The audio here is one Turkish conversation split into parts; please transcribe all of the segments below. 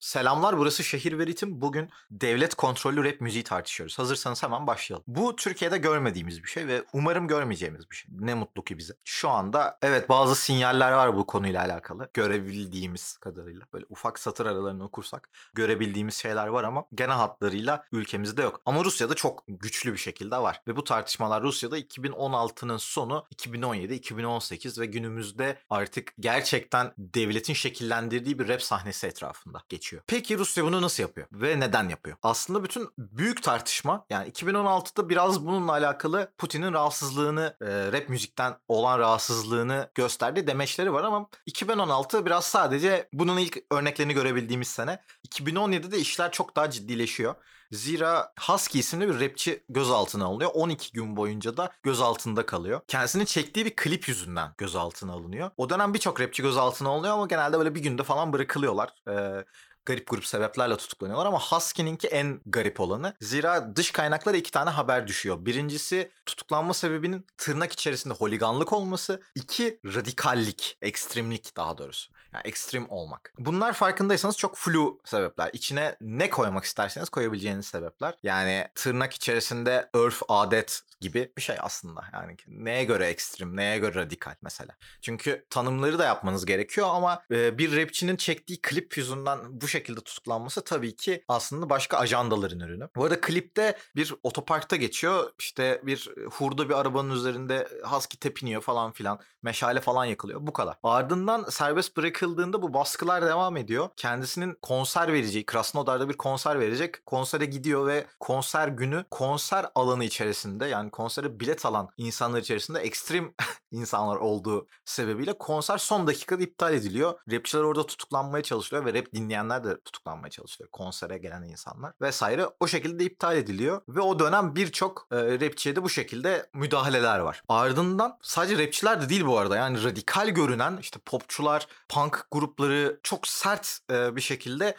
Selamlar burası Şehir ve Ritim. Bugün devlet kontrollü rap müziği tartışıyoruz. Hazırsanız hemen başlayalım. Bu Türkiye'de görmediğimiz bir şey ve umarım görmeyeceğimiz bir şey. Ne mutlu ki bize. Şu anda evet bazı sinyaller var bu konuyla alakalı. Görebildiğimiz kadarıyla. Böyle ufak satır aralarını okursak görebildiğimiz şeyler var ama genel hatlarıyla ülkemizde yok. Ama Rusya'da çok güçlü bir şekilde var. Ve bu tartışmalar Rusya'da 2016'nın sonu 2017, 2018 ve günümüzde artık gerçekten devletin şekillendirdiği bir rap sahnesi etrafında geçiyor. Peki Rusya bunu nasıl yapıyor ve neden yapıyor? Aslında bütün büyük tartışma yani 2016'da biraz bununla alakalı Putin'in rahatsızlığını, e, rap müzikten olan rahatsızlığını gösterdiği demeçleri var ama 2016 biraz sadece bunun ilk örneklerini görebildiğimiz sene. 2017'de işler çok daha ciddileşiyor. Zira Husky isimli bir rapçi gözaltına alınıyor. 12 gün boyunca da gözaltında kalıyor. Kendisinin çektiği bir klip yüzünden gözaltına alınıyor. O dönem birçok rapçi gözaltına alınıyor ama genelde böyle bir günde falan bırakılıyorlar. Ee, garip grup sebeplerle tutuklanıyorlar ama Husky'ninki en garip olanı. Zira dış kaynaklara iki tane haber düşüyor. Birincisi tutuklanma sebebinin tırnak içerisinde holiganlık olması. iki radikallik, ekstremlik daha doğrusu. Yani ekstrem olmak. Bunlar farkındaysanız çok flu sebepler. İçine ne koymak isterseniz koyabileceğiniz sebepler. Yani tırnak içerisinde örf, adet gibi bir şey aslında. Yani neye göre ekstrem, neye göre radikal mesela. Çünkü tanımları da yapmanız gerekiyor ama bir rapçinin çektiği klip yüzünden bu şekilde tutuklanması tabii ki aslında başka ajandaların ürünü. Bu arada klipte bir otoparkta geçiyor. İşte bir hurda bir arabanın üzerinde husky tepiniyor falan filan. Meşale falan yakılıyor. Bu kadar. Ardından serbest bırakıldığında bu baskılar devam ediyor. Kendisinin konser vereceği, Krasnodar'da bir konser verecek. Konsere gidiyor ve konser günü konser alanı içerisinde yani konsere bilet alan insanlar içerisinde ekstrem insanlar olduğu sebebiyle konser son dakikada iptal ediliyor. Rapçiler orada tutuklanmaya çalışılıyor ve rap dinleyenler de tutuklanmaya çalışılıyor. Konsere gelen insanlar vesaire o şekilde iptal ediliyor ve o dönem birçok e, rapçiye de bu şekilde müdahaleler var. Ardından sadece rapçiler de değil bu arada yani radikal görünen işte popçular, punk grupları çok sert e, bir şekilde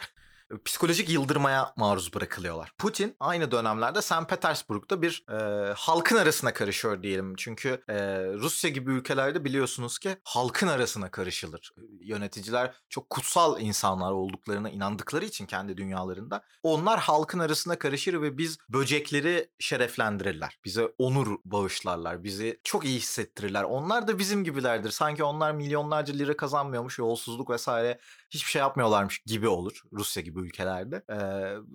psikolojik yıldırmaya maruz bırakılıyorlar. Putin aynı dönemlerde St. Petersburg'da bir e, halkın arasına karışıyor diyelim. Çünkü e, Rusya gibi ülkelerde biliyorsunuz ki halkın arasına karışılır. Yöneticiler çok kutsal insanlar olduklarına inandıkları için kendi dünyalarında onlar halkın arasına karışır ve biz böcekleri şereflendirirler. Bize onur bağışlarlar. Bizi çok iyi hissettirirler. Onlar da bizim gibilerdir. Sanki onlar milyonlarca lira kazanmıyormuş, yolsuzluk vesaire hiçbir şey yapmıyorlarmış gibi olur Rusya gibi ülkelerde. Ee,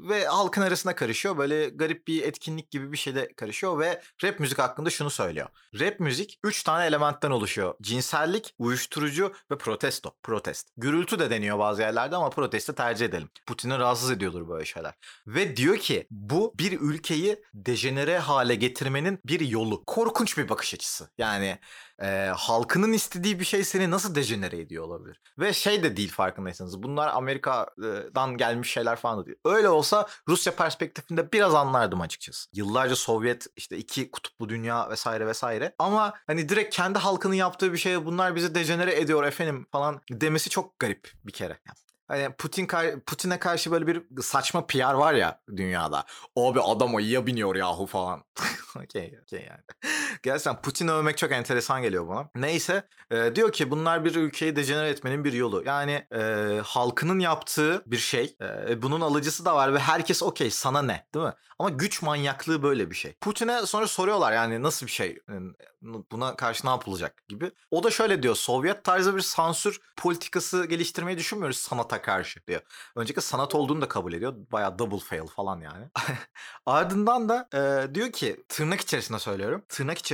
ve halkın arasına karışıyor. Böyle garip bir etkinlik gibi bir şeyde karışıyor ve rap müzik hakkında şunu söylüyor. Rap müzik 3 tane elementten oluşuyor. Cinsellik, uyuşturucu ve protesto. Protest. Gürültü de deniyor bazı yerlerde ama protesto tercih edelim. Putin'i rahatsız ediyordur böyle şeyler. Ve diyor ki bu bir ülkeyi dejenere hale getirmenin bir yolu. Korkunç bir bakış açısı. Yani e, halkının istediği bir şey seni nasıl dejenere ediyor olabilir? Ve şey de değil farkındaysanız bunlar Amerika'dan gelmiş şeyler falan da değil. Öyle olsa Rusya perspektifinde biraz anlardım açıkçası. Yıllarca Sovyet işte iki kutuplu dünya vesaire vesaire. Ama hani direkt kendi halkının yaptığı bir şey bunlar bizi dejenere ediyor efendim falan demesi çok garip bir kere. Hani Putin Putin'e karşı böyle bir saçma PR var ya dünyada. O bir adam o iyi biniyor yahu falan. Okey, okey yani. Gerçekten Putin'i övmek çok enteresan geliyor bana. Neyse e, diyor ki bunlar bir ülkeyi dejenere etmenin bir yolu. Yani e, halkının yaptığı bir şey. E, bunun alıcısı da var ve herkes okey sana ne değil mi? Ama güç manyaklığı böyle bir şey. Putin'e sonra soruyorlar yani nasıl bir şey? Buna karşı ne yapılacak gibi. O da şöyle diyor. Sovyet tarzı bir sansür politikası geliştirmeyi düşünmüyoruz sanata karşı diyor. Önceki sanat olduğunu da kabul ediyor. Bayağı double fail falan yani. Ardından da e, diyor ki tırnak içerisinde söylüyorum. Tırnak içerisinde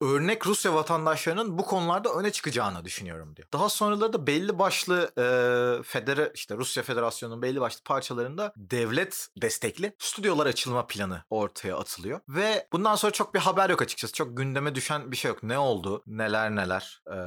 örnek Rusya vatandaşlarının bu konularda öne çıkacağını düşünüyorum diyor. Daha sonraları da belli başlı e, federe işte Rusya Federasyonu'nun belli başlı parçalarında devlet destekli stüdyolar açılma planı ortaya atılıyor. Ve bundan sonra çok bir haber yok açıkçası. Çok gündeme düşen bir şey yok. Ne oldu? Neler neler e,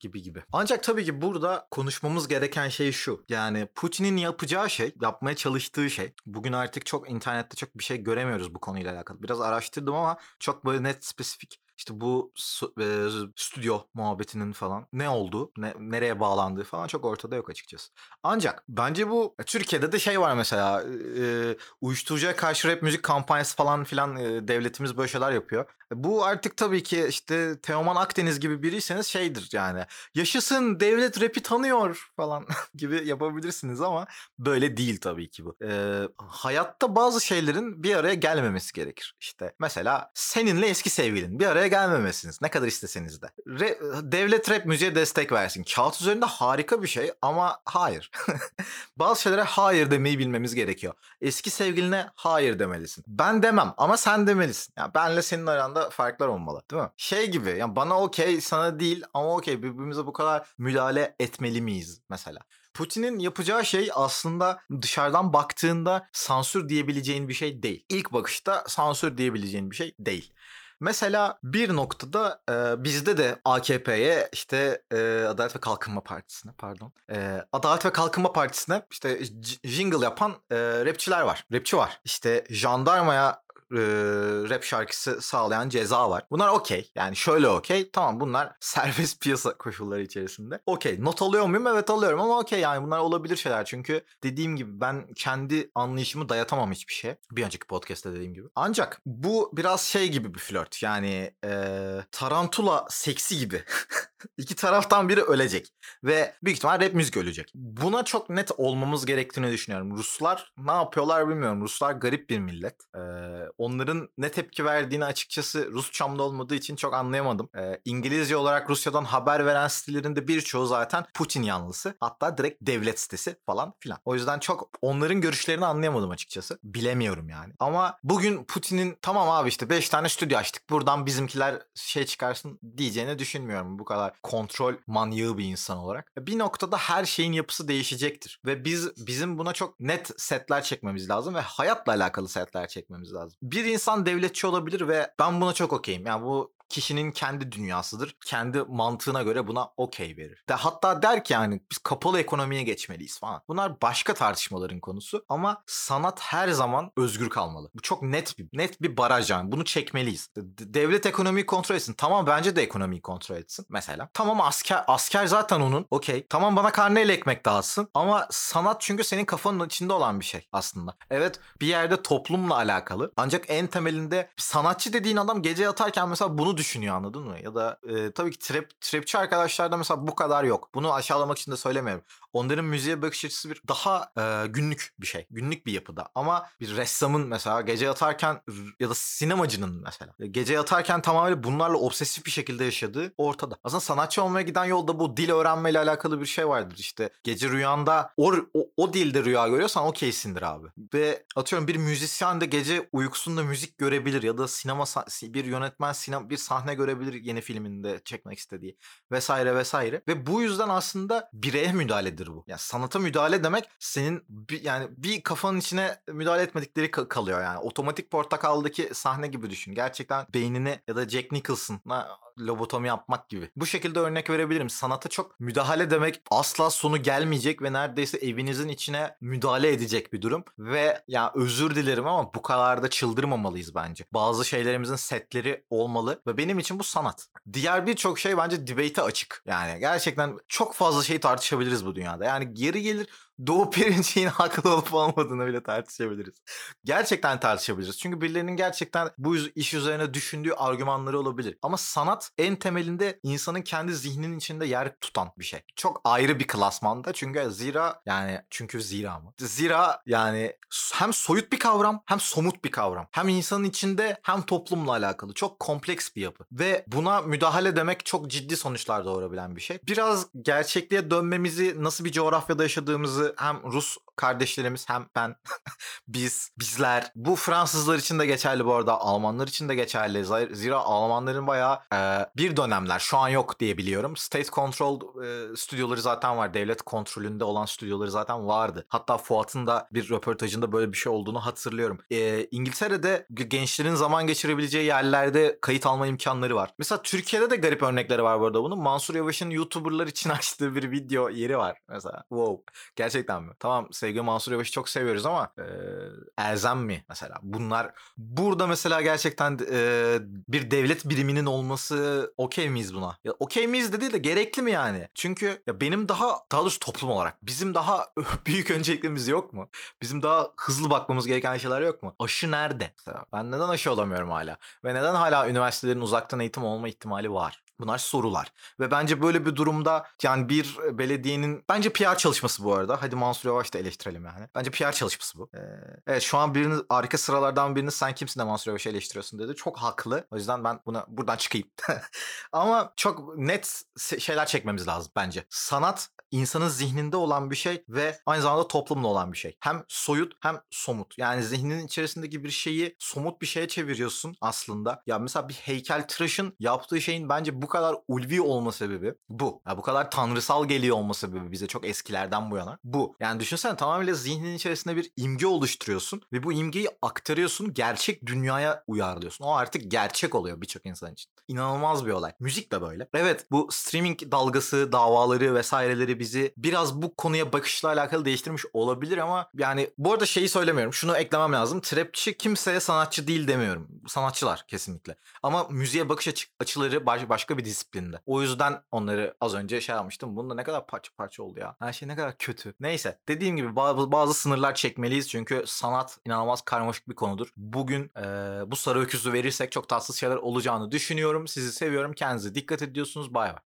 gibi gibi. Ancak tabii ki burada konuşmamız gereken şey şu. Yani Putin'in yapacağı şey, yapmaya çalıştığı şey. Bugün artık çok internette çok bir şey göremiyoruz bu konuyla alakalı. Biraz araştırdım ama çok böyle net spécifique. İşte bu e, stüdyo muhabbetinin falan ne olduğu, ne, nereye bağlandığı falan çok ortada yok açıkçası. Ancak bence bu e, Türkiye'de de şey var mesela e, uyuşturucuya karşı rap müzik kampanyası falan filan e, devletimiz böyle şeyler yapıyor. E, Bu artık tabii ki işte Teoman Akdeniz gibi biriyseniz şeydir yani. Yaşasın devlet rapi tanıyor falan gibi yapabilirsiniz ama böyle değil tabii ki bu. Ee, hayatta bazı şeylerin bir araya gelmemesi gerekir. İşte mesela seninle eski sevgilin bir araya gelmemesiniz ne kadar isteseniz de. Re- devlet rap müziğe destek versin. Kağıt üzerinde harika bir şey ama hayır. bazı şeylere hayır demeyi bilmemiz gerekiyor. Eski sevgiline hayır demelisin. Ben demem ama sen demelisin. Yani benle senin aranda farklar olmalı değil mi? Şey gibi yani bana okey sana değil ama okey birbirimize bu kadar müdahale etmeli miyiz mesela? Putin'in yapacağı şey aslında dışarıdan baktığında sansür diyebileceğin bir şey değil. İlk bakışta sansür diyebileceğin bir şey değil. Mesela bir noktada e, bizde de AKP'ye işte e, Adalet ve Kalkınma Partisi'ne pardon. E, Adalet ve Kalkınma Partisi'ne işte jingle yapan e, rapçiler var. Rapçi var. İşte jandarmaya rap şarkısı sağlayan ceza var. Bunlar okey. Yani şöyle okey. Tamam bunlar serbest piyasa koşulları içerisinde. Okey. Not alıyor muyum? Evet alıyorum ama okey yani bunlar olabilir şeyler. Çünkü dediğim gibi ben kendi anlayışımı dayatamam hiçbir şeye. Bir önceki podcast'te dediğim gibi. Ancak bu biraz şey gibi bir flört. Yani e, tarantula seksi gibi. İki taraftan biri ölecek. Ve büyük ihtimal rap müzik ölecek. Buna çok net olmamız gerektiğini düşünüyorum. Ruslar ne yapıyorlar bilmiyorum. Ruslar garip bir millet. Ee, onların ne tepki verdiğini açıkçası Rusçamda olmadığı için çok anlayamadım. Ee, İngilizce olarak Rusya'dan haber veren sitelerinde birçoğu zaten Putin yanlısı. Hatta direkt devlet sitesi falan filan. O yüzden çok onların görüşlerini anlayamadım açıkçası. Bilemiyorum yani. Ama bugün Putin'in tamam abi işte 5 tane stüdyo açtık. Buradan bizimkiler şey çıkarsın diyeceğini düşünmüyorum. Bu kadar kontrol manyağı bir insan olarak. Bir noktada her şeyin yapısı değişecektir. Ve biz bizim buna çok net setler çekmemiz lazım ve hayatla alakalı setler çekmemiz lazım. Bir insan devletçi olabilir ve ben buna çok okeyim. Yani bu kişinin kendi dünyasıdır. Kendi mantığına göre buna okey verir. De hatta der ki yani biz kapalı ekonomiye geçmeliyiz falan. Bunlar başka tartışmaların konusu ama sanat her zaman özgür kalmalı. Bu çok net bir net bir baraj yani. Bunu çekmeliyiz. De- Devlet ekonomiyi kontrol etsin. Tamam bence de ekonomiyi kontrol etsin mesela. Tamam asker asker zaten onun. Okey. Tamam bana karneyle ekmek dağıtsın. Ama sanat çünkü senin kafanın içinde olan bir şey aslında. Evet bir yerde toplumla alakalı. Ancak en temelinde sanatçı dediğin adam gece yatarken mesela bunu düşünüyor anladın mı? Ya da e, tabii ki trap, trapçi arkadaşlarda mesela bu kadar yok. Bunu aşağılamak için de söylemiyorum. Onların müziğe bakış açısı bir daha e, günlük bir şey. Günlük bir yapıda. Ama bir ressamın mesela gece yatarken ya da sinemacının mesela gece yatarken tamamen bunlarla obsesif bir şekilde yaşadığı ortada. Aslında sanatçı olmaya giden yolda bu dil öğrenmeyle alakalı bir şey vardır. İşte gece rüyanda o, o, o dilde rüya görüyorsan okeysindir abi. Ve atıyorum bir müzisyen de gece uykusunda müzik görebilir ya da sinema bir yönetmen sinema bir sahne görebilir yeni filminde çekmek istediği vesaire vesaire. Ve bu yüzden aslında bireye müdahaledir bu. Yani sanata müdahale demek senin bir, yani bir kafanın içine müdahale etmedikleri ka- kalıyor yani. Otomatik portakaldaki sahne gibi düşün. Gerçekten beynini ya da Jack Nicholson'a lobotomi yapmak gibi. Bu şekilde örnek verebilirim. Sanata çok müdahale demek asla sonu gelmeyecek ve neredeyse evinizin içine müdahale edecek bir durum. Ve ya özür dilerim ama bu kadar da çıldırmamalıyız bence. Bazı şeylerimizin setleri olmalı ve benim için bu sanat. Diğer birçok şey bence debate'e açık. Yani gerçekten çok fazla şey tartışabiliriz bu dünyada. Yani geri gelir Doğu Perinçek'in haklı olup olmadığını bile tartışabiliriz. Gerçekten tartışabiliriz. Çünkü birilerinin gerçekten bu iş üzerine düşündüğü argümanları olabilir. Ama sanat en temelinde insanın kendi zihninin içinde yer tutan bir şey. Çok ayrı bir klasmanda. Çünkü zira yani çünkü zira mı? Zira yani hem soyut bir kavram hem somut bir kavram. Hem insanın içinde hem toplumla alakalı. Çok kompleks bir yapı. Ve buna müdahale demek çok ciddi sonuçlar doğurabilen bir şey. Biraz gerçekliğe dönmemizi nasıl bir coğrafyada yaşadığımızı hem Rus kardeşlerimiz hem ben biz bizler. Bu Fransızlar için de geçerli bu arada Almanlar için de geçerli. Zira- Almanların bayağı e, bir dönemler şu an yok diye biliyorum. State control e, stüdyoları zaten var. Devlet kontrolünde olan stüdyoları zaten vardı. Hatta Fuat'ın da bir röportajında böyle bir şey olduğunu hatırlıyorum. E, İngiltere'de gençlerin zaman geçirebileceği yerlerde kayıt alma imkanları var. Mesela Türkiye'de de garip örnekleri var bu arada bunun. Mansur Yavaş'ın YouTuber'lar için açtığı bir video yeri var mesela. Wow. Gerçekten mi? Tamam sevgili Saygı, Mansur Yavaş'ı çok seviyoruz ama e, Elzem mi mesela? Bunlar burada mesela gerçekten e, bir devlet biriminin olması okey miyiz buna? Ya okey miyiz de değil de gerekli mi yani? Çünkü ya benim daha daha doğrusu toplum olarak bizim daha büyük önceliklerimiz yok mu? Bizim daha hızlı bakmamız gereken şeyler yok mu? Aşı nerede? Mesela ben neden aşı olamıyorum hala? Ve neden hala üniversitelerin uzaktan eğitim olma ihtimali var? Bunlar sorular. Ve bence böyle bir durumda yani bir belediyenin bence PR çalışması bu arada. Hadi Mansur Yavaş da eleştirelim yani. Bence PR çalışması bu. Ee, evet şu an biriniz arka sıralardan biriniz sen kimsin de Mansur Yavaş'ı eleştiriyorsun dedi. Çok haklı. O yüzden ben buna buradan çıkayım. Ama çok net şeyler çekmemiz lazım bence. Sanat insanın zihninde olan bir şey ve aynı zamanda toplumda olan bir şey. Hem soyut hem somut. Yani zihninin içerisindeki bir şeyi somut bir şeye çeviriyorsun aslında. Ya mesela bir heykel tıraşın yaptığı şeyin bence bu kadar ulvi olma sebebi bu. Ya bu kadar tanrısal geliyor olma sebebi bize çok eskilerden bu yana. Bu. Yani düşünsene tamamıyla zihninin içerisinde bir imge oluşturuyorsun ve bu imgeyi aktarıyorsun gerçek dünyaya uyarlıyorsun. O artık gerçek oluyor birçok insan için. İnanılmaz bir olay. Müzik de böyle. Evet bu streaming dalgası, davaları vesaireleri bizi biraz bu konuya bakışla alakalı değiştirmiş olabilir ama yani bu arada şeyi söylemiyorum. Şunu eklemem lazım. Trapçi kimseye sanatçı değil demiyorum. Sanatçılar kesinlikle. Ama müziğe bakış açı- açıları baş- başka bir disiplinde. O yüzden onları az önce şey yapmıştım. Bunda ne kadar parça parça oldu ya. Her şey ne kadar kötü. Neyse dediğim gibi bazı, bazı sınırlar çekmeliyiz çünkü sanat inanılmaz karmaşık bir konudur. Bugün eee, bu sarı öküzü verirsek çok tatsız şeyler olacağını düşünüyorum. Sizi seviyorum. Kendinize dikkat ediyorsunuz. Bay bay.